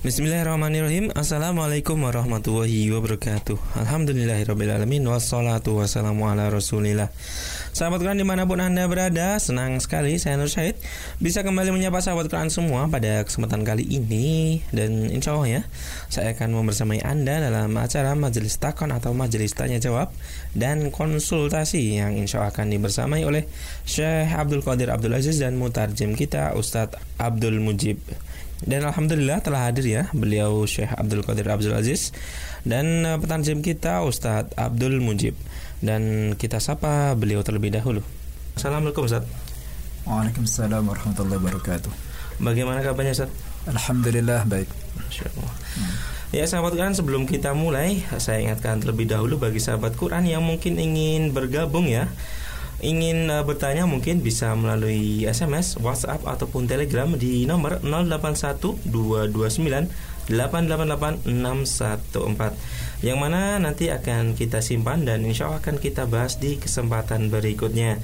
Bismillahirrahmanirrahim. Assalamualaikum warahmatullahi wabarakatuh. Alhamdulillahirrahmanirrahim Wassalatu wassalamu ala rasulillah. Sahabat Quran di mana pun anda berada Senang sekali saya Nur Syahid Bisa kembali menyapa sahabat Quran semua Pada kesempatan kali ini. Dan insya Allah ya Saya akan membersamai anda dalam acara Majelis Takon Atau Majelis Tanya Jawab Dan konsultasi Yang insya Allah akan dibersamai oleh Syekh Abdul Qadir Abdul Aziz Dan mutarjem kita Ustadz Abdul Mujib dan alhamdulillah telah hadir ya beliau Syekh Abdul Qadir Abdul Aziz dan uh, petanjim kita Ustadz Abdul Mujib. Dan kita sapa beliau terlebih dahulu. Assalamualaikum Ustaz. Waalaikumsalam warahmatullahi wabarakatuh. Bagaimana kabarnya Ustaz? Alhamdulillah baik. Masya Allah. Hmm. Ya sahabat Quran sebelum kita mulai saya ingatkan terlebih dahulu bagi sahabat Quran yang mungkin ingin bergabung ya ingin uh, bertanya mungkin bisa melalui SMS, WhatsApp ataupun Telegram di nomor 081229888614 yang mana nanti akan kita simpan dan insya Allah akan kita bahas di kesempatan berikutnya.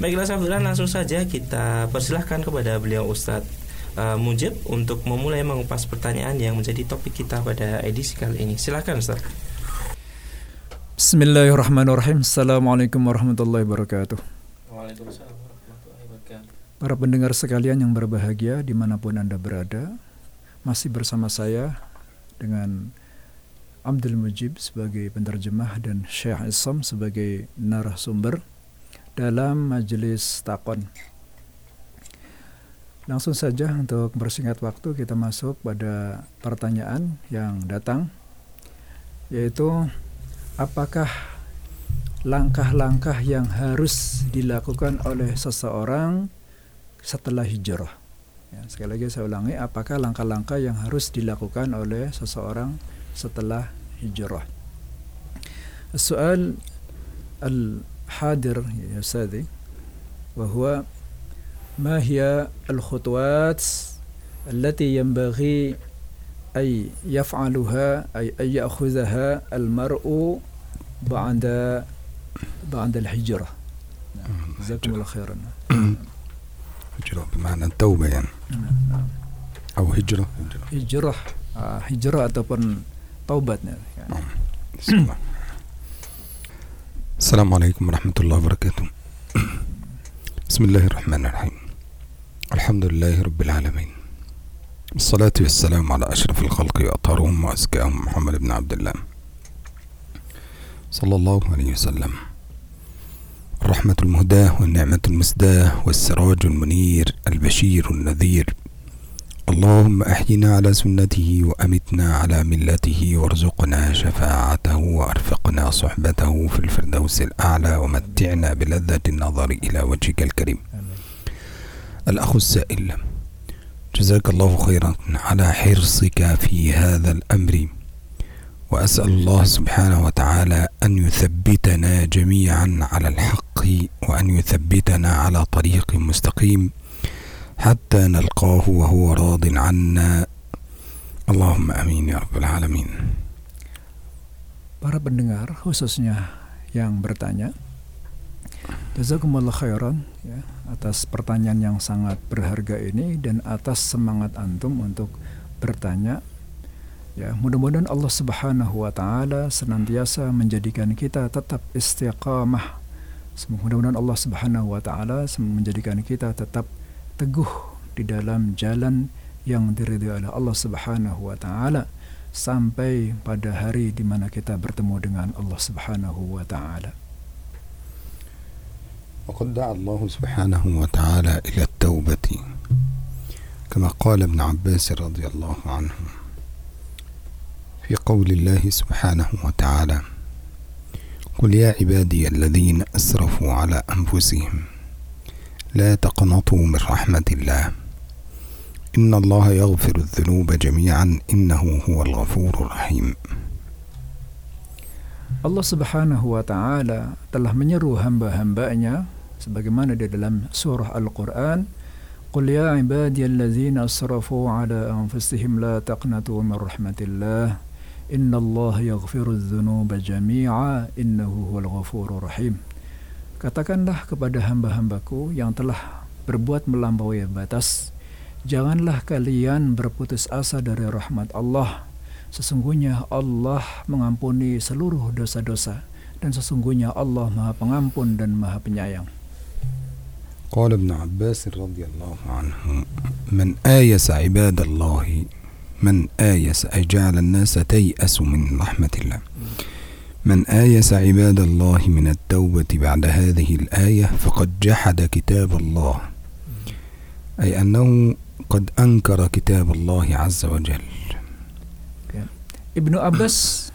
Baiklah sahabat langsung saja kita persilahkan kepada beliau Ustadz uh, Mujib untuk memulai mengupas pertanyaan yang menjadi topik kita pada edisi kali ini. Silakan Ustaz. Bismillahirrahmanirrahim. Assalamualaikum warahmatullahi wabarakatuh. Waalaikumsalam warahmatullahi wabarakatuh. Para pendengar sekalian yang berbahagia di mana pun Anda berada Masih bersama saya dengan Abdul Mujib sebagai penerjemah dan Syekh Isam sebagai narasumber dalam majelis takon. Langsung saja untuk bersingkat waktu kita masuk pada pertanyaan yang datang yaitu apakah langkah-langkah yang harus dilakukan oleh seseorang setelah hijrah? Ya, sekali lagi saya ulangi, apakah langkah-langkah yang harus dilakukan oleh seseorang setelah hijrah? Soal al-hadir ya Ustazi, وهو ما هي الخطوات التي ينبغي أي يفعلها أي أن يأخذها المرء بعد بعد الهجرة. جزاكم الله خيرا. هجرة بمعنى التوبة يعني. نعم أو هجرة. هجرة هجرة ataupun taubat يعني. الله. السلام عليكم ورحمة الله وبركاته. بسم الله الرحمن الرحيم. الحمد لله رب العالمين. الصلاة والسلام على أشرف الخلق وأطهرهم وأزكاهم محمد بن عبد الله. صلى الله عليه وسلم. الرحمة المهداة والنعمة المسداة والسراج المنير البشير النذير. اللهم أحينا على سنته وأمتنا على ملته وارزقنا شفاعته وأرفقنا صحبته في الفردوس الأعلى ومتعنا بلذة النظر إلى وجهك الكريم. الأخ السائل جزاك الله خيرا على حرصك في هذا الأمر. وأسأل الله سبحانه وتعالى أن يثبتنا جميعا على الحق وأن يثبتنا على طريق مستقيم حتى نلقاه وهو راض عنا اللهم امين يا رب العالمين Para pendengar khususnya yang bertanya Jazakumullah khairan ya, atas pertanyaan yang sangat berharga ini dan atas semangat antum untuk bertanya Ya, mudah-mudahan Allah Subhanahu wa taala senantiasa menjadikan kita tetap istiqamah. Mudah-mudahan Allah Subhanahu wa taala menjadikan kita tetap teguh di dalam jalan yang diridhoi oleh Allah Subhanahu wa taala sampai pada hari di mana kita bertemu dengan Allah Subhanahu wa taala. وقد دعا الله سبحانه وتعالى إلى التوبة كما قال ابن عباس رضي الله عنه في قول الله سبحانه وتعالى قل يا عبادي الذين أسرفوا على أنفسهم لا تقنطوا من رحمة الله إن الله يغفر الذنوب جميعا إنه هو الغفور الرحيم. الله سبحانه وتعالى telah menyeru hamba-hambanya sebagaimana di dalam surah Al-Quran قل يا عبادي الذين أسرفوا على أنفسهم لا تقنطوا من رحمة الله Inna Allah yaghfiru dzunuba jami'a innahu huwal ghafurur rahim Katakanlah kepada hamba-hambaku yang telah berbuat melampaui batas Janganlah kalian berputus asa dari rahmat Allah. Sesungguhnya Allah mengampuni seluruh dosa-dosa dan sesungguhnya Allah Maha Pengampun dan Maha Penyayang. قال ابن عباس رضي الله عنه من آيس عباد الله من آيس أي جعل الناس تيأس من رحمة الله من آيس عباد الله من التوبة بعد هذه الآية فقد جحد كتاب الله أي أنه قد أنكر كتاب الله عز وجل Ibnu Abbas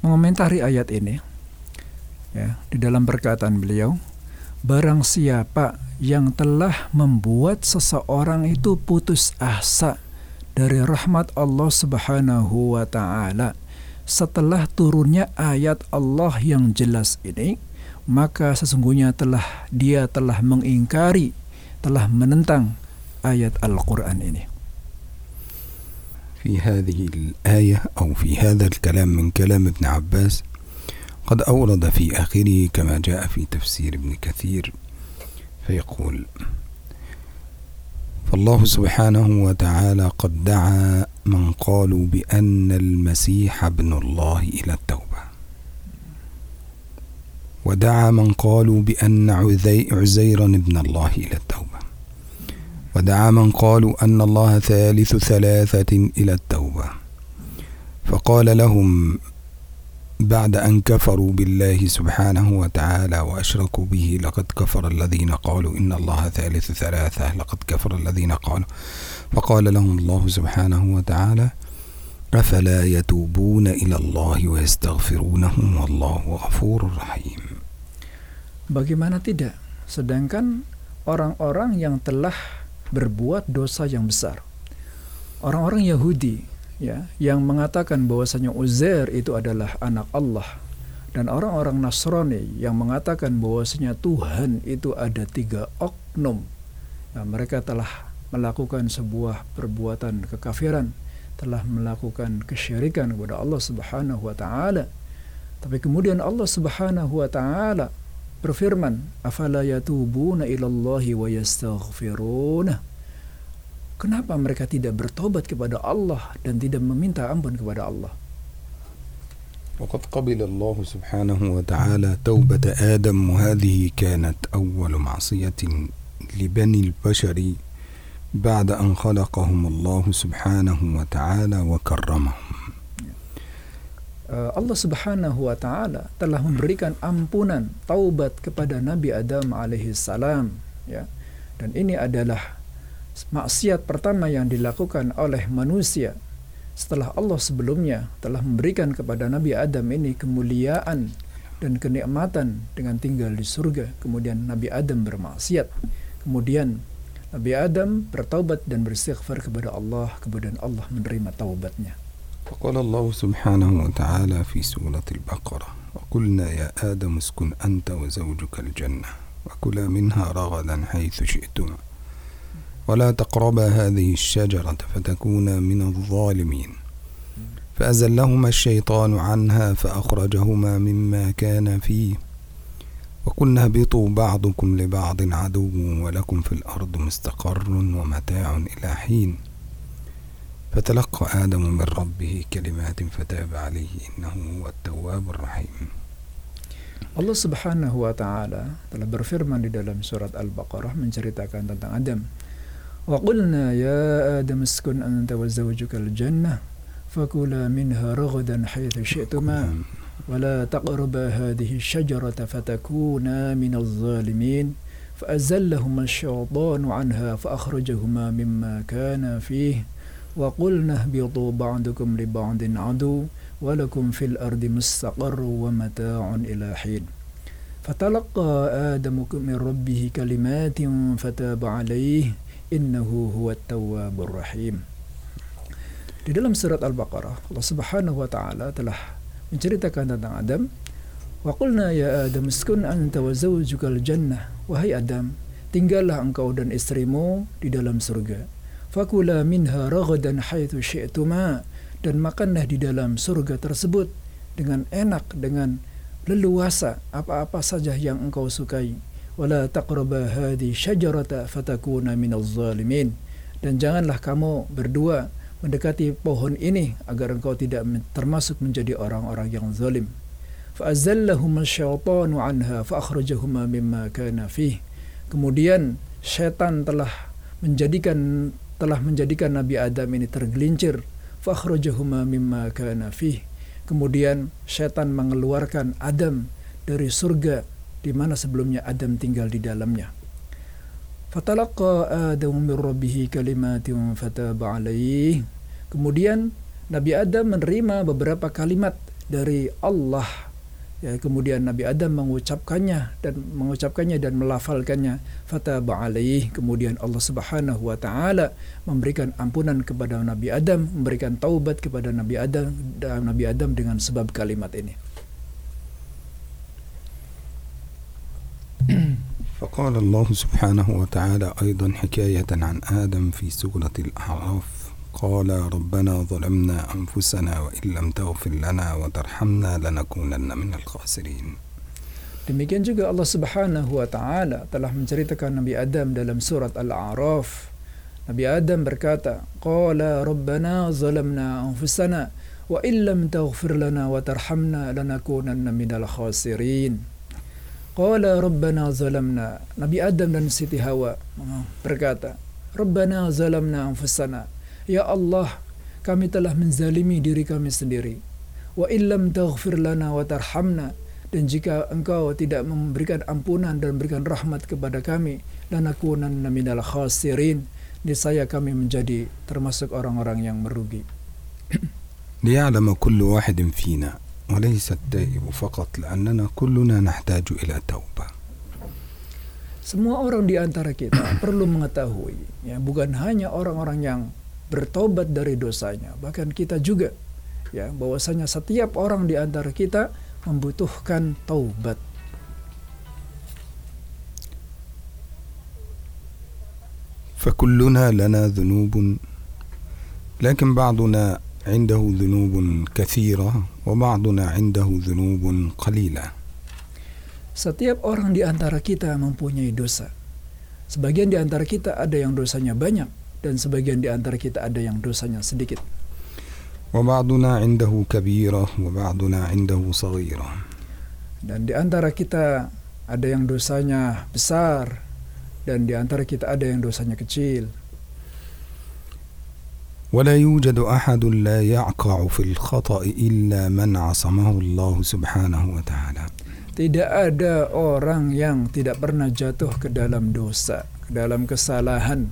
mengomentari ayat ini ya di dalam perkataan beliau Barang siapa yang telah membuat seseorang itu putus asa dari rahmat Allah Subhanahu wa taala setelah turunnya ayat Allah yang jelas ini maka sesungguhnya telah dia telah mengingkari telah menentang ayat Al-Qur'an ini في هذه الآية أو في هذا الكلام من كلام ابن عباس قد أورد في آخره كما جاء في تفسير ابن كثير فيقول فالله سبحانه وتعالى قد دعا من قالوا بأن المسيح ابن الله إلى التوبة. ودعا من قالوا بأن عزيرا ابن الله إلى التوبة. ودعا من قالوا أن الله ثالث ثلاثة إلى التوبة. فقال لهم بعد أن كفروا بالله سبحانه وتعالى وأشركوا به لقد كفر الذين قالوا إن الله ثالث ثلاثة لقد كفر الذين قالوا فقال لهم الله سبحانه وتعالى أفلا يتوبون إلى الله ويستغفرونه والله غفور رحيم Bagaimana tidak? Sedangkan orang-orang yang telah berbuat dosa yang besar. Orang-orang Yahudi ya yang mengatakan bahwasanya Uzair itu adalah anak Allah. Dan orang-orang Nasrani yang mengatakan bahwasanya Tuhan itu ada tiga oknum. Nah, mereka telah melakukan sebuah perbuatan kekafiran telah melakukan kesyirikan kepada Allah Subhanahu wa taala. Tapi kemudian Allah Subhanahu wa taala berfirman afala yatubuna wa yastaghfiruna Kenapa mereka tidak bertobat kepada Allah dan tidak meminta ampun kepada Allah? وقد قبل الله سبحانه وتعالى توبة آدم وهذه كانت أول معصية لبني البشر بعد أن خلقهم الله سبحانه وتعالى وكرمهم Allah Subhanahu wa taala telah memberikan ampunan taubat kepada Nabi Adam alaihi salam ya. Dan ini adalah maksiat pertama yang dilakukan oleh manusia setelah Allah sebelumnya telah memberikan kepada Nabi Adam ini kemuliaan dan kenikmatan dengan tinggal di surga. Kemudian Nabi Adam bermaksiat. Kemudian Nabi Adam bertaubat dan beristighfar kepada Allah. Kemudian Allah menerima taubatnya. فقال الله سبحانه وتعالى في سورة البقرة وقلنا يا آدم اسكن أنت وزوجك الجنة وكلا منها رغدا حيث شئتما ولا تقربا هذه الشجرة فتكونا من الظالمين. فأزلهما الشيطان عنها فأخرجهما مما كان فيه. وقلنا اهبطوا بعضكم لبعض عدو ولكم في الأرض مستقر ومتاع إلى حين. فتلقى آدم من ربه كلمات فتاب عليه إنه هو التواب الرحيم. Allah Subhanahu wa taala telah berfirman di dalam surat Al-Baqarah menceritakan tentang Adam. وقلنا يا آدم اسكن أنت وزوجك الجنة فكلا منها رغدا حيث شئتما ولا تقربا هذه الشجرة فتكونا من الظالمين. فأزلهما الشيطان عنها فأخرجهما مما كان فيه. وقلنا اهبطوا بعضكم لبعض عدو ولكم في الأرض مستقر ومتاع إلى حين. فتلقى آدم من ربه كلمات فتاب عليه innahu huwa tawwabur rahim. Di dalam surat Al-Baqarah, Allah Subhanahu wa taala telah menceritakan tentang Adam. Wa qulna ya Adam uskun anta wa zawjukal jannah. Wahai Adam, tinggallah engkau dan istrimu di dalam surga. Fakula minha ragadan haitsu syi'tuma dan makanlah di dalam surga tersebut dengan enak dengan leluasa apa-apa saja yang engkau sukai wala taqraba hadhi syajarata fatakuna minaz zalimin dan janganlah kamu berdua mendekati pohon ini agar engkau tidak termasuk menjadi orang-orang yang zalim. Fa'azallahuma syaitanu anha fa'akhrajahuma mimma kana fih. Kemudian setan telah menjadikan telah menjadikan Nabi Adam ini tergelincir fakhrajahuma mimma kana fih kemudian setan mengeluarkan Adam dari surga di mana sebelumnya Adam tinggal di dalamnya. Fatalaqa Adam min rabbih kalimatin fataba alaih kemudian Nabi Adam menerima beberapa kalimat dari Allah. Ya, kemudian Nabi Adam mengucapkannya dan mengucapkannya dan melafalkannya. Fataba alaih kemudian Allah Subhanahu wa taala memberikan ampunan kepada Nabi Adam memberikan taubat kepada Nabi Adam dan Nabi Adam dengan sebab kalimat ini فقال الله سبحانه وتعالى أيضا حكاية عن آدم في سورة الأعراف قال ربنا ظلمنا أنفسنا وإن لم تغفر لنا وترحمنا لنكونن من الخاسرين Demikian juga Allah Subhanahu wa taala telah menceritakan Nabi Adam dalam surat Al-A'raf. Nabi Adam berkata, "Qala rabbana zalamna anfusana wa illam taghfir lana wa tarhamna lanakunanna minal khasirin." Qala rabbana zalamna. Nabi Adam dan Siti Hawa berkata, "Rabbana zalamna anfusana." Ya Allah, kami telah menzalimi diri kami sendiri. Wa illam taghfir lana wa tarhamna dan jika engkau tidak memberikan ampunan dan memberikan rahmat kepada kami, lanakunanna minal khasirin. Niscaya kami menjadi termasuk orang-orang yang merugi. ليعلم كل واحد فينا وليس التائب فقط لأننا كلنا نحتاج إلى توبة Semua orang di antara kita perlu mengetahui, ya, bukan hanya orang-orang yang bertobat dari dosanya. Bahkan kita juga ya bahwasanya setiap orang di antara kita membutuhkan taubat. فكلنا لنا ذنوب لكن بعضنا عنده ذنوب كثيرة وبعضنا عنده ذنوب قليلة Setiap orang di antara kita mempunyai dosa. Sebagian di antara kita ada yang dosanya banyak, dan sebagian di antara kita ada yang dosanya sedikit. وبعضنا عنده كبيرة وبعضنا عنده صغيرة Dan di antara kita ada yang dosanya besar dan di antara kita ada yang dosanya kecil. ولا يوجد أحد لا يقع في الخطأ إلا من عصمه الله سبحانه وتعالى Tidak ada orang yang tidak pernah jatuh ke dalam dosa, ke dalam kesalahan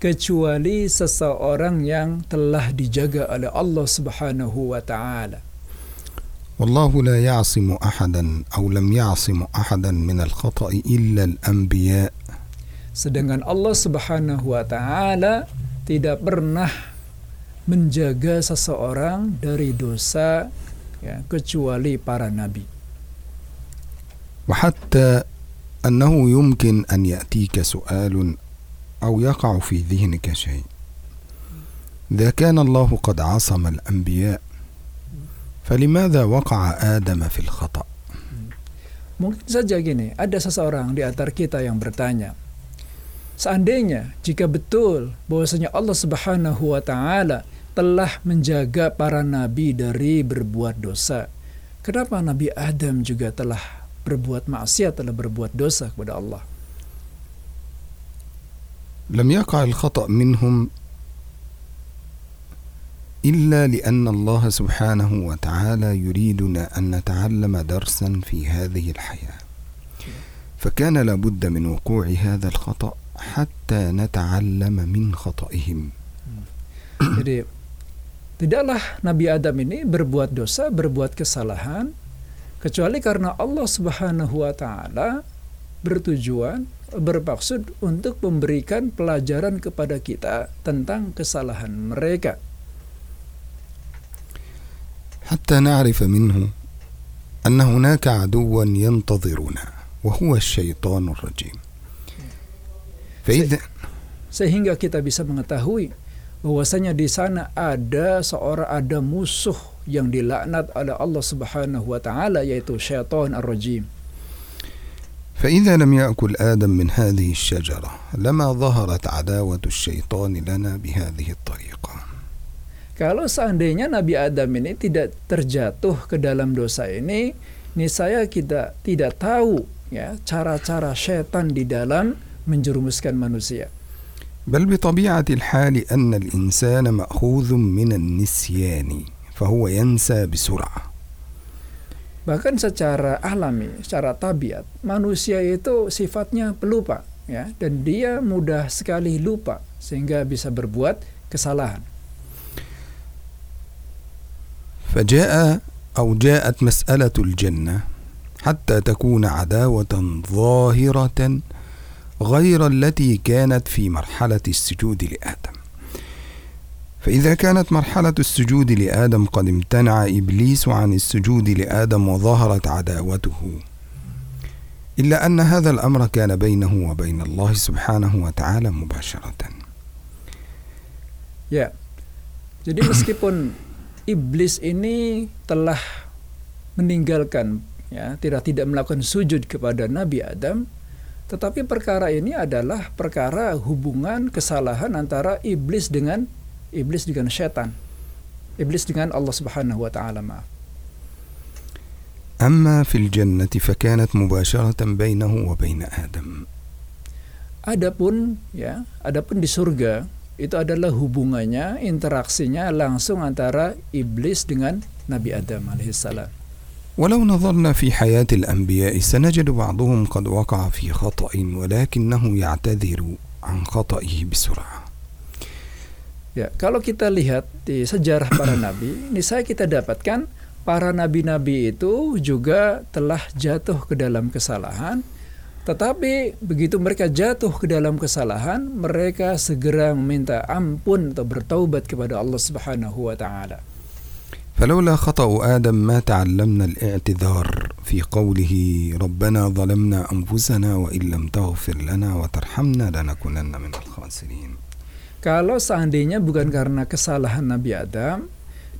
kecuali seseorang yang telah dijaga oleh Allah Subhanahu wa taala. والله لا يعصم أحدا أو لم يعصم أحدا من الخطأ إلا الأنبياء Sedangkan Allah Subhanahu wa taala tidak pernah menjaga seseorang dari dosa ya, kecuali para nabi. وحتى أنه يمكن أن يأتيك سؤال أو يقع في ذهنك شيء إذا كان الله قد عصم الأنبياء فلماذا وقع آدم في الخطأ Mungkin saja gini, ada seseorang di antara kita yang bertanya, seandainya jika betul bahwasanya Allah Subhanahu wa taala telah menjaga para nabi dari berbuat dosa, kenapa Nabi Adam juga telah berbuat maksiat, telah berbuat dosa kepada Allah? لم يقع الخطأ منهم إلا لأن الله سبحانه وتعالى يريدنا أن نتعلم درسا في هذه الحياة فكان لابد من وقوع هذا الخطأ حتى نتعلم من خطئهم Jadi tidaklah Nabi Adam ini berbuat dosa, berbuat kesalahan kecuali karena Allah Subhanahu wa taala bertujuan bermaksud untuk memberikan pelajaran kepada kita tentang kesalahan mereka. حتى نعرف منه أن هناك عدوا ينتظرنا وهو الشيطان الرجيم فإذا Sehingga kita bisa mengetahui bahwasanya di sana ada seorang ada musuh yang dilaknat oleh Allah Subhanahu wa taala yaitu syaitan ar-rajim. فإذا لم يأكل آدم من هذه الشجرة لما ظهرت عداوة الشيطان لنا بهذه الطريقة Kalau seandainya Nabi Adam ini tidak terjatuh ke dalam dosa ini, niscaya kita tidak tahu ya cara-cara setan di dalam menjerumuskan manusia. بل بطبيعة الحال أن الإنسان مأخوذ من النسيان فهو ينسى بسرعة Bahkan secara alami, secara tabiat, manusia itu sifatnya pelupa ya dan dia mudah sekali lupa sehingga bisa berbuat kesalahan. فجاء أو جاءت مسألة الجنة حتى تكون عداوة ظاهرة غير التي كانت في مرحلة السجود لآدم فإذا كانت مرحلة السجود لآدم قد امتنع إبليس عن السجود لآدم وظهرت عداوته إلا أن هذا الأمر كان بينه وبين الله سبحانه وتعالى مباشرة Ya. Jadi meskipun iblis ini telah meninggalkan ya, tidak tidak melakukan sujud kepada Nabi Adam, tetapi perkara ini adalah perkara hubungan kesalahan antara iblis dengan iblis dengan setan. Iblis dengan Allah Subhanahu wa taala, maaf. أما في الجنة فكانت مباشرة بينه وبين آدم Adapun ya, adapun di surga itu adalah hubungannya, interaksinya langsung antara iblis dengan Nabi Adam alaihissalam. ولو نظرنا في حياة الأنبياء سنجد بعضهم قد وقع في خطأ ولكنه يعتذر عن خطئه بسرعة Ya, kalau kita lihat di sejarah para nabi, ini saya kita dapatkan para nabi-nabi itu juga telah jatuh ke dalam kesalahan, tetapi begitu mereka jatuh ke dalam kesalahan, mereka segera meminta ampun atau bertaubat kepada Allah Subhanahu wa taala. فلولا خطأ آدم ما تعلمنا الاعتذار في قوله ربنا ظلمنا أنفسنا وإن لم تغفر لنا وترحمنا لنكونن من الخاسرين Kalau seandainya bukan karena kesalahan Nabi Adam,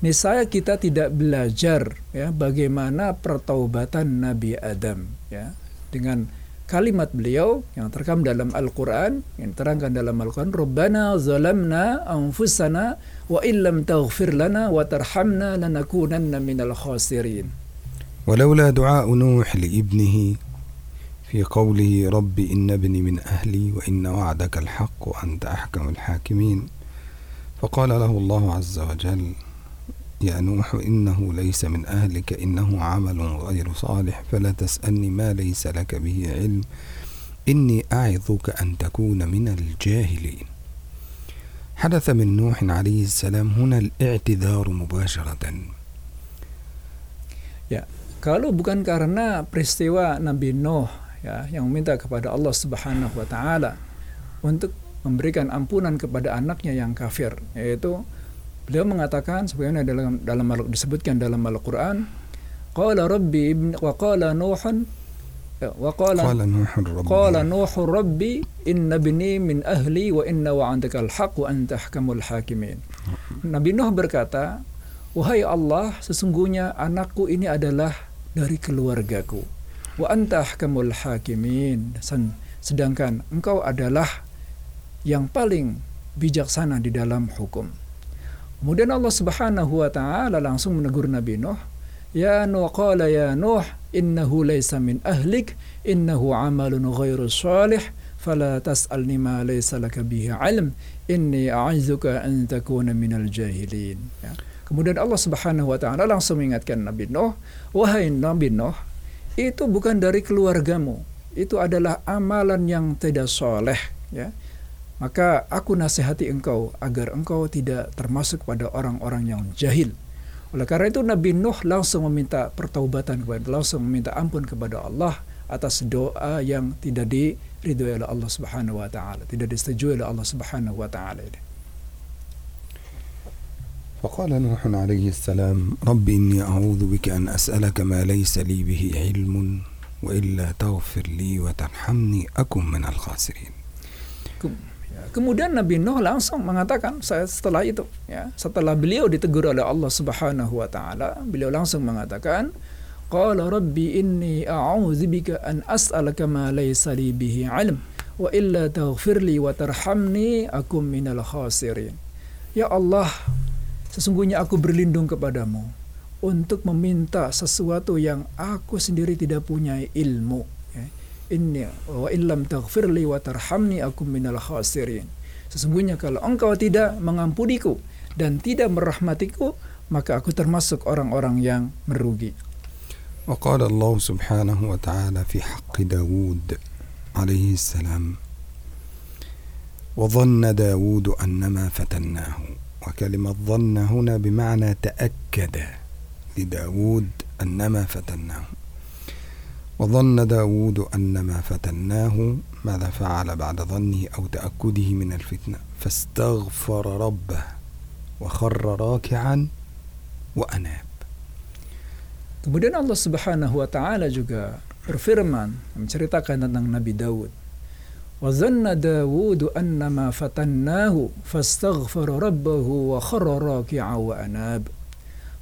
niscaya kita tidak belajar ya bagaimana pertaubatan Nabi Adam ya dengan kalimat beliau yang terekam dalam Al-Qur'an yang terangkan dalam Al-Qur'an Rabbana zalamna anfusana wa illam taghfir lana wa tarhamna lanakunanna minal khasirin ولولا دعاء نوح لابنه في قوله رب إن ابني من أهلي وإن وعدك الحق وأنت أحكم الحاكمين فقال له الله عز وجل يا نوح إنه ليس من أهلك إنه عمل غير صالح فلا تسألني ما ليس لك به علم إني أعظك أن تكون من الجاهلين حدث من نوح عليه السلام هنا الاعتذار مباشرة Kalau bukan karena peristiwa Nabi Nuh ya yang meminta kepada Allah Subhanahu wa taala untuk memberikan ampunan kepada anaknya yang kafir yaitu Beliau mengatakan sebagaimana dalam dalam disebutkan dalam Al-Qur'an, qala rabbi ibn wa qala nuhun wa qala qala nuhun rabbi qala nuhun rabbi inna bini min ahli wa inna wa antaka al-haq wa anta hakamul hakimin. Nabi Nuh berkata, "Wahai Allah, sesungguhnya anakku ini adalah dari keluargaku. Wa anta hakamul hakimin." Sedangkan engkau adalah yang paling bijaksana di dalam hukum kemudian Allah Subhanahu wa taala langsung menegur Nabi Nuh ya Nuh qala ya Nuh innahu laysa min ahlik innahu amalun ghairu salih fala tas'alni ma laysa laka bihi ilm inni a'idzuka an takuna minal jahilin ya. Kemudian Allah Subhanahu wa taala langsung mengingatkan Nabi Nuh, wahai Nabi Nuh, itu bukan dari keluargamu. Itu adalah amalan yang tidak soleh, ya. Maka aku nasihati engkau agar engkau tidak termasuk pada orang-orang yang jahil. Oleh karena itu Nabi Nuh langsung meminta pertaubatan kepada langsung meminta ampun kepada Allah atas doa yang tidak diridhoi oleh Allah Subhanahu wa taala, tidak disetujui oleh Allah Subhanahu wa taala ini. فقال نوح عليه السلام رب إني أعوذ بك أن أسألك ما ليس لي به علم وإلا تغفر لي وترحمني أكن من الخاسرين Ya, Kemudian Nabi Nuh langsung mengatakan saya setelah itu ya setelah beliau ditegur oleh Allah Subhanahu wa taala beliau langsung mengatakan qala rabbi inni a'udzu bika an as'alaka ma laysa li bihi 'ilm wa illa taghfirli wa tarhamni akum minal khasirin ya Allah sesungguhnya aku berlindung kepadamu untuk meminta sesuatu yang aku sendiri tidak punya ilmu. Ya. Inni wa illam taghfirli wa tarhamni akum minal khasirin. Sesungguhnya kalau engkau tidak mengampuniku dan tidak merahmatiku, maka aku termasuk orang-orang yang merugi. وقال الله سبحانه وتعالى في حق داود عليه السلام وظن داود أنما فتناه وكلمة ظن هنا بمعنى تأكد لداود أنما فتناه وظن داود أنما فتناه ماذا فعل بعد ظنه أو تأكده من الفتنة فاستغفر ربه وخر راكعا وأناب Kemudian Allah Subhanahu wa taala juga berfirman menceritakan tentang Nabi Daud. Wa zanna Dawud annama fatannahu fastaghfara rabbahu wa kharra raki'a wa anab.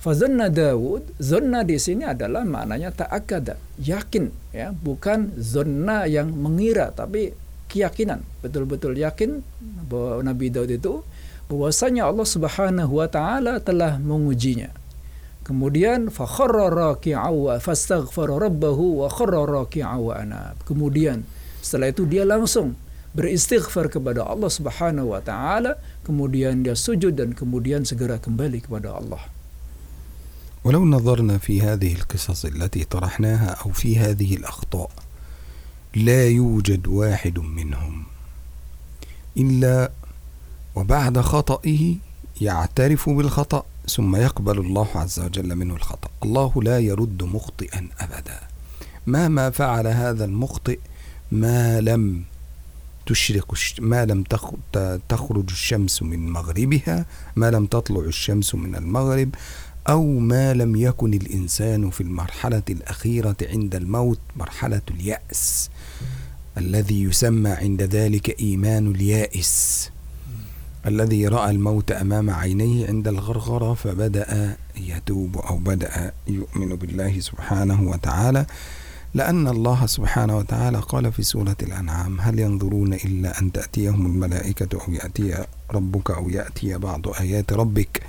Fazanna Dawud, zonna di sini adalah maknanya ta'akada, yakin ya, bukan zonna yang mengira tapi keyakinan, betul-betul yakin bahwa Nabi Daud itu bahwasanya Allah Subhanahu wa taala telah mengujinya. Kemudian fakharra raki'a wa fastaghfara rabbahu wa kharra raki'a. Kemudian setelah itu dia langsung beristighfar kepada Allah Subhanahu wa taala, kemudian dia sujud dan kemudian segera kembali kepada Allah. ولو نظرنا في هذه القصص التي طرحناها أو في هذه الأخطاء لا يوجد واحد منهم إلا وبعد خطئه يعترف بالخطأ ثم يقبل الله عز وجل منه الخطأ. الله لا يرد مخطئا ابدا. مهما فعل هذا المخطئ ما لم تشرق ما لم تخرج الشمس من مغربها ما لم تطلع الشمس من المغرب أو ما لم يكن الإنسان في المرحلة الأخيرة عند الموت مرحلة اليأس الذي يسمى عند ذلك إيمان اليائس. الذي رأى الموت أمام عينيه عند الغرغرة فبدأ يتوب أو بدأ يؤمن بالله سبحانه وتعالى. لأن الله سبحانه وتعالى قال في سورة الأنعام هل ينظرون إلا أن تأتيهم الملائكة أو يأتي ربك أو يأتي بعض آيات ربك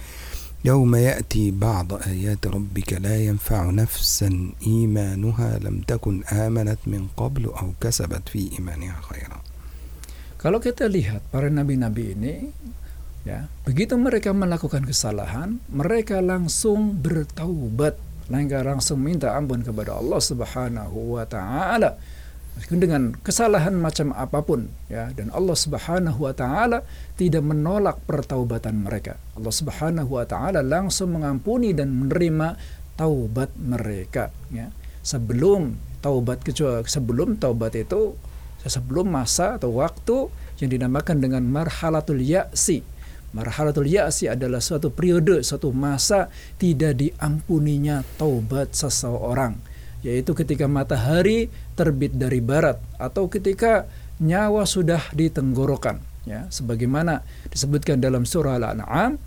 يوم يأتي بعض آيات ربك لا ينفع نفسا إيمانها لم تكن آمنت من قبل أو كسبت في إيمانها خيرا Kalau kita lihat para nabi-nabi ini, ya begitu mereka melakukan kesalahan, mereka langsung bertaubat, mereka langsung minta ampun kepada Allah Subhanahu wa taala dengan kesalahan macam apa pun ya dan Allah Subhanahu wa taala tidak menolak pertaubatan mereka. Allah Subhanahu wa taala langsung mengampuni dan menerima taubat mereka ya. Sebelum taubat kecuali sebelum taubat itu sebelum masa atau waktu yang dinamakan dengan marhalatul ya'si. Marhalatul ya'si adalah suatu periode, suatu masa tidak diampuninya taubat seseorang yaitu ketika matahari terbit dari barat atau ketika nyawa sudah di tenggorokan ya. Sebagaimana disebutkan dalam surah Al-An'am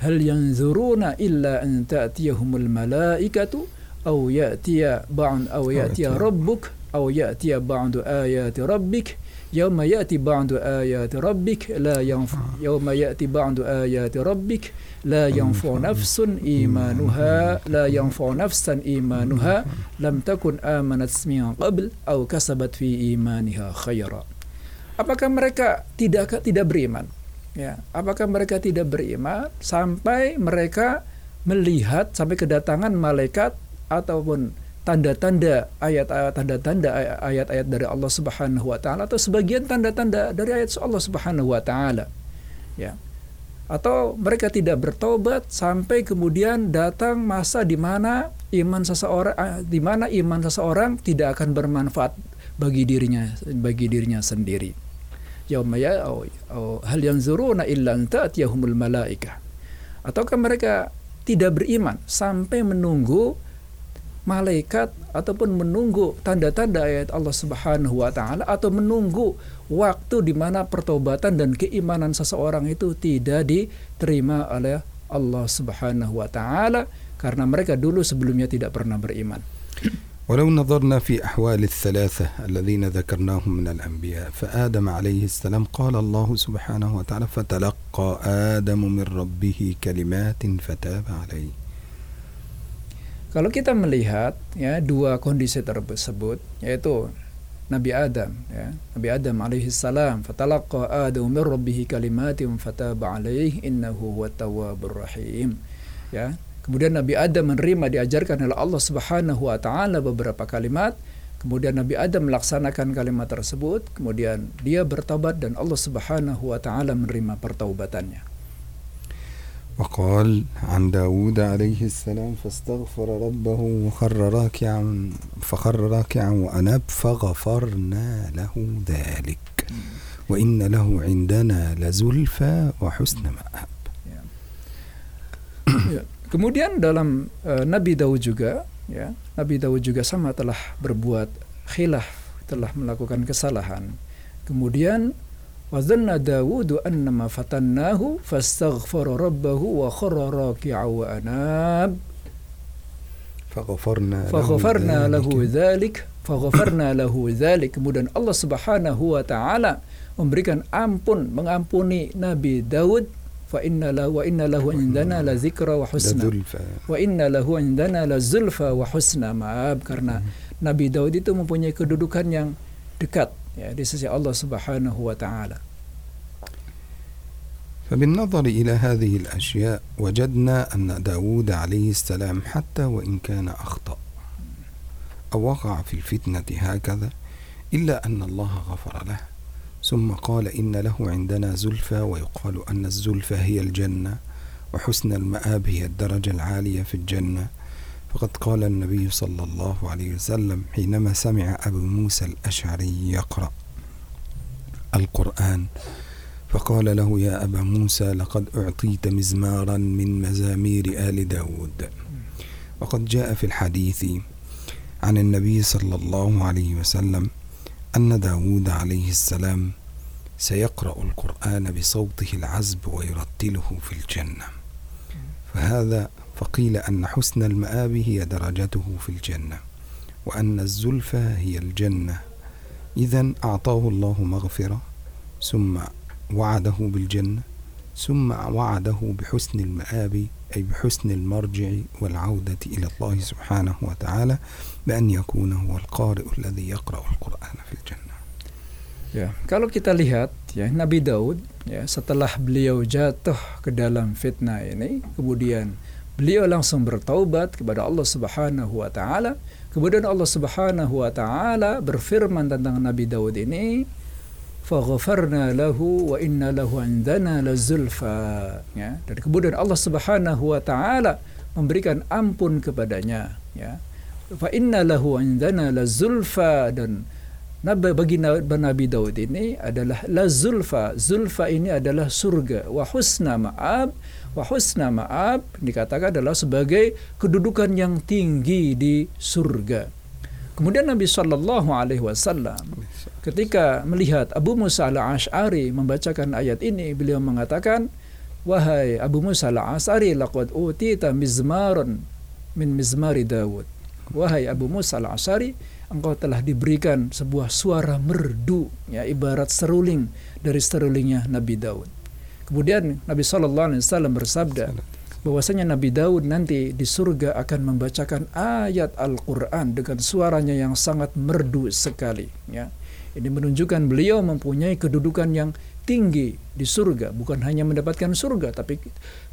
hal yanzuruna illa an ta'tiyahumul malaikatu aw ya'tiya ba'd aw ya'tiya. rabbuk aw ya'tiya ba'du ayati rabbik يوم يأتي بعض آيات ربك لا ينفع يوم يأتي بعض آيات ربك لا ينفع نفس إيمانها لا ينفع نفسا إيمانها لم تكن آمنت من قبل أو كسبت في إيمانها خيرا Apakah mereka tidak tidak beriman? Ya, apakah mereka tidak beriman sampai mereka melihat sampai kedatangan malaikat ataupun tanda-tanda ayat-ayat tanda-tanda ayat-ayat dari Allah Subhanahu wa taala atau sebagian tanda-tanda dari ayat Allah Subhanahu wa taala. Ya. Atau mereka tidak bertobat sampai kemudian datang masa di mana iman seseorang di mana iman seseorang tidak akan bermanfaat bagi dirinya bagi dirinya sendiri. Yauma ya hal yanzuruna illa an ta'tiyahumul malaikah. Ataukah mereka tidak beriman sampai menunggu malaikat ataupun menunggu tanda-tanda ayat Allah Subhanahu wa taala atau menunggu waktu di mana pertobatan dan keimanan seseorang itu tidak diterima oleh Allah Subhanahu wa taala karena mereka dulu sebelumnya tidak pernah beriman. ولو نظرنا في أحوال الثلاثة الذين ذكرناهم من الأنبياء فآدم عليه السلام قال الله سبحانه وتعالى فتلقى آدم من ربه كلمات فتاب عليه kalau kita melihat ya dua kondisi tersebut yaitu Nabi Adam ya Nabi Adam alaihi salam fatalaqa Adam min rabbih kalimatin fataba alaihi innahu tawwabur rahim. Ya kemudian Nabi Adam menerima diajarkan oleh Allah Subhanahu wa taala beberapa kalimat. Kemudian Nabi Adam melaksanakan kalimat tersebut kemudian dia bertobat dan Allah Subhanahu wa taala menerima pertaubatannya وقال عن داود عليه السلام فاستغفر ربه وخر راكعا فخر راكعا وأناب فغفرنا له ذلك وإن له عندنا لزلفى وحسن مآب Ya. Kemudian dalam uh, Nabi Daud juga, ya, Nabi Daud juga sama telah berbuat khilaf, telah melakukan kesalahan. Kemudian wazanna Dawud annama fatannahu fastaghfara rabbahu wa kharra raki'a wa anab فغفرنا faghfarna له lahu ذلك dzalik faghfarna lahu dzalik kemudian Allah Subhanahu wa taala memberikan ampun mengampuni Nabi Daud fa inna lahu wa inna lahu indana la zikra wa husna لزلفى wa inna lahu indana la zulfa wa husna ma'ab karena Nabi Daud itu mempunyai kedudukan yang dekat Ya di sisi Allah Subhanahu wa taala. فبالنظر إلى هذه الأشياء وجدنا أن داود عليه السلام حتى وإن كان أخطأ أو وقع في الفتنة هكذا إلا أن الله غفر له. ثم قال إن له عندنا زلفى ويقال أن الزلفى هي الجنة وحسن المآب هي الدرجة العالية في الجنة. فقد قال النبي صلى الله عليه وسلم حينما سمع أبو موسى الأشعري يقرأ القرآن فقال له يا أبا موسى لقد أعطيت مزمارا من مزامير آل داود. وقد جاء في الحديث عن النبي صلى الله عليه وسلم أن داود عليه السلام سيقرأ القرآن بصوته العذب ويرتله في الجنة. فهذا فقيل أن حسن المآب هي درجته في الجنة وأن الزلفى هي الجنة. إذا أعطاه الله مغفرة ثم وعده بالجنة ثم وعده بحسن المآب أي بحسن المرجع والعودة إلى الله سبحانه وتعالى بأن يكون هو القارئ الذي يقرأ القرآن في الجنة. Ya, kalau kita lihat ya Nabi Daud ya setelah beliau jatuh ke dalam fitnah ini, kemudian beliau langsung bertaubat kepada Allah Subhanahu wa taala. Kemudian Allah Subhanahu wa taala berfirman tentang Nabi Daud ini, "Faghfarna lahu wa inna lahu indana lazulfa." Ya, dan kemudian Allah Subhanahu wa taala memberikan ampun kepadanya, ya. Fa inna lahu indana lazulfa dan Nabi bagi Nabi Daud ini adalah la zulfa. Zulfa ini adalah surga. Wa husna ma'ab. Wa husna ma'ab dikatakan adalah sebagai kedudukan yang tinggi di surga. Kemudian Nabi Shallallahu Alaihi Wasallam ketika melihat Abu Musa al Ashari membacakan ayat ini, beliau mengatakan, wahai Abu Musa al Ashari, laqad utita mizmaran min mizmari Dawud. Wahai Abu Musa al Ashari, engkau telah diberikan sebuah suara merdu, ya ibarat seruling dari serulingnya Nabi Daud. Kemudian Nabi Shallallahu Alaihi Wasallam bersabda bahwasanya Nabi Daud nanti di surga akan membacakan ayat Al-Quran dengan suaranya yang sangat merdu sekali. Ya. Ini menunjukkan beliau mempunyai kedudukan yang tinggi di surga, bukan hanya mendapatkan surga, tapi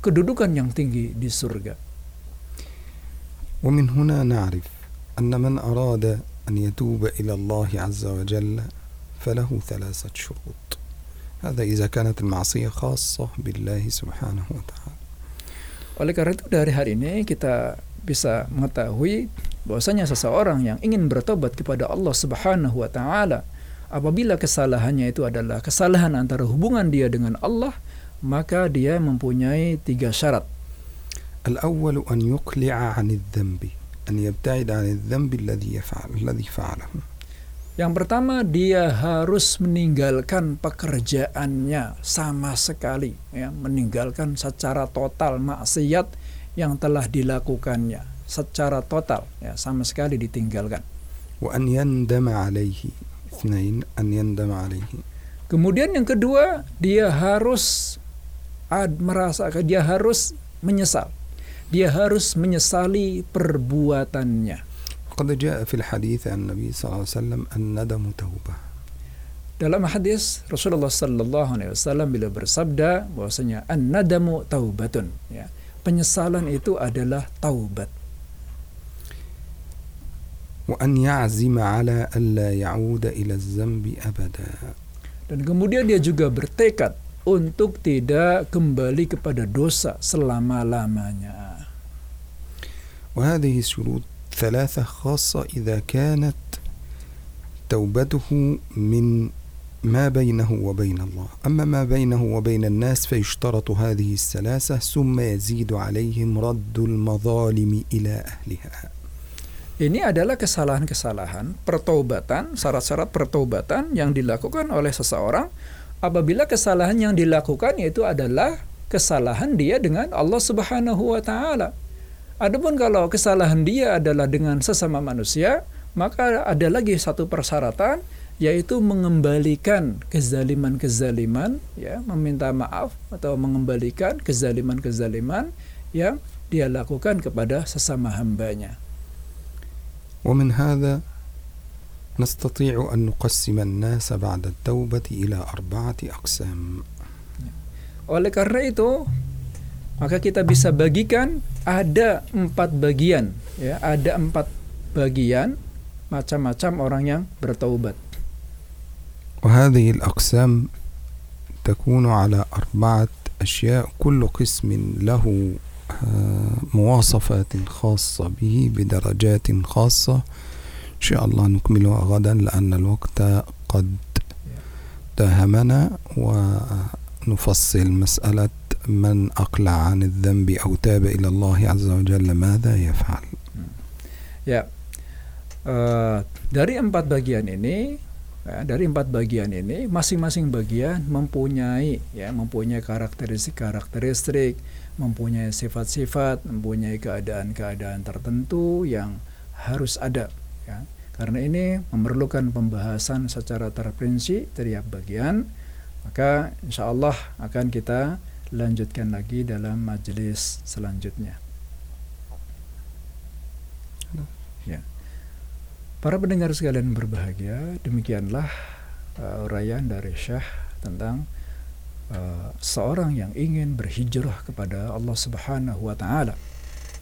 kedudukan yang tinggi di surga. ومن هنا نعرف أن من أراد أن يتوب إلى الله عز وجل فله ثلاثة شروط هذا إذا كانت المعصية خاصة بالله سبحانه وتعالى Oleh karena itu dari hari ini kita bisa mengetahui bahwasanya seseorang yang ingin bertobat kepada Allah Subhanahu wa taala apabila kesalahannya itu adalah kesalahan antara hubungan dia dengan Allah maka dia mempunyai tiga syarat. الأول أن يقلع عن الذنب أن يبتعد عن الذنب الذي يفعل الذي فعله Yang pertama dia harus meninggalkan pekerjaannya sama sekali ya, meninggalkan secara total maksiat yang telah dilakukannya. secara total ya sama sekali ditinggalkan. وأن يندم عليه اثنين أن يندم عليه Kemudian yang kedua, dia harus ad, merasa dia harus menyesal. dia harus menyesali perbuatannya. Qad jaa fil hadits an Nabi sallallahu alaihi wasallam an-nadamu taubah. Dalam hadis Rasulullah sallallahu alaihi wasallam bila bersabda bahwasanya an-nadamu taubatun ya. Penyesalan itu adalah taubat. Wa an ya'zima ala alla ya'uda ila zambi abada. Dan kemudian dia juga bertekad untuk tidak kembali kepada dosa selama-lamanya. وهذه الشروط ثلاثة خاصة إذا كانت توبته من ما بينه وبين الله أما ما بينه وبين الناس فيشترط هذه الثلاثة ثم يزيد عليهم رد المظالم إلى أهلها Ini adalah kesalahan-kesalahan pertobatan, syarat-syarat pertobatan yang dilakukan oleh seseorang apabila kesalahan yang dilakukan itu adalah kesalahan dia dengan Allah Subhanahu wa taala. Adapun kalau kesalahan dia adalah dengan sesama manusia, maka ada lagi satu persyaratan yaitu mengembalikan kezaliman-kezaliman ya, meminta maaf atau mengembalikan kezaliman-kezaliman yang dia lakukan kepada sesama hambanya. ومن هذا نستطيع أن نقسم الناس بعد التوبة إلى أربعة أقسام Oleh karena itu, maka kita bisa bagikan ada empat bagian, ya, ada empat bagian macam-macam orang yang bertaubat. وهذه الأقسام تكون على أربعة أشياء كل قسم له آه، مواصفات خاصة به بدرجات خاصة. إن شاء الله نكملها غدا لأن الوقت قد داهمنا ونفصل مسألة من أقلع عن الذنب أو تاب إلى الله عز وجل ماذا يفعل Ya, eh, dari empat bagian ini, ya, dari empat bagian ini, masing-masing bagian mempunyai, ya, mempunyai karakteristik-karakteristik, mempunyai sifat-sifat, mempunyai keadaan-keadaan tertentu yang harus ada. Ya. Karena ini memerlukan pembahasan secara terperinci tiap bagian, maka insya Allah akan kita lanjutkan lagi dalam majelis selanjutnya. Ya. Para pendengar sekalian berbahagia, demikianlah uh, uraian dari Syekh tentang uh, seorang yang ingin berhijrah kepada Allah Subhanahu wa taala.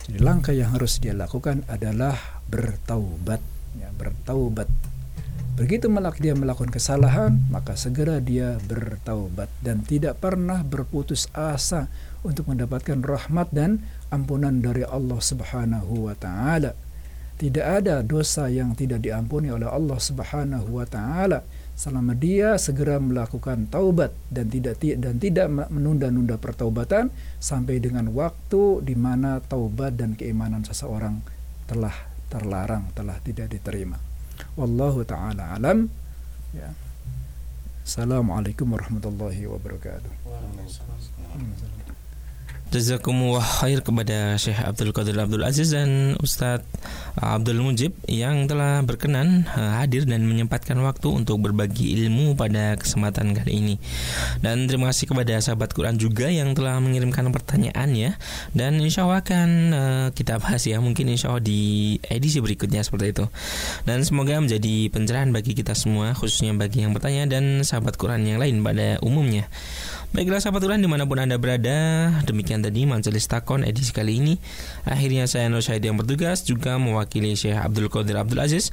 Jadi langkah yang harus dia lakukan adalah bertaubat, ya, bertaubat. Begitu melak dia melakukan kesalahan, maka segera dia bertaubat dan tidak pernah berputus asa untuk mendapatkan rahmat dan ampunan dari Allah Subhanahu wa taala. Tidak ada dosa yang tidak diampuni oleh Allah Subhanahu wa taala selama dia segera melakukan taubat dan tidak dan tidak menunda-nunda pertaubatan sampai dengan waktu di mana taubat dan keimanan seseorang telah terlarang, telah tidak diterima. Wallahu taala alam. Ya. Assalamualaikum warahmatullahi wabarakatuh. Jazakumullah khair kepada Syekh Abdul Qadir Abdul Aziz dan Ustadz Abdul Mujib yang telah berkenan uh, hadir dan menyempatkan waktu untuk berbagi ilmu pada kesempatan kali ini. Dan terima kasih kepada sahabat Quran juga yang telah mengirimkan pertanyaan ya. Dan insya Allah akan uh, kita bahas ya mungkin insya Allah di edisi berikutnya seperti itu. Dan semoga menjadi pencerahan bagi kita semua khususnya bagi yang bertanya dan sahabat Quran yang lain pada umumnya. Baiklah sahabat Quran di mana pun anda berada Demikian tadi Majelis Takon edisi kali ini Akhirnya saya Nur Syahid yang bertugas Juga mewakili Syekh Abdul Qadir Abdul Aziz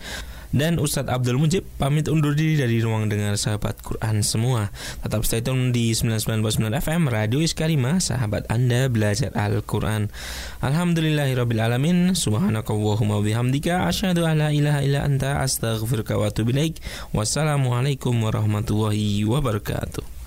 dan Ustadz Abdul Mujib pamit undur diri dari ruang dengar sahabat Quran semua. Tetap stay tune di 99.9 FM Radio Iskarima, sahabat Anda belajar Al-Quran. Alhamdulillahirrabbilalamin. Subhanakallahumma bihamdika. Asyhadu ilaha illa anta astaghfiruka wa atubu. Wassalamualaikum warahmatullahi wabarakatuh.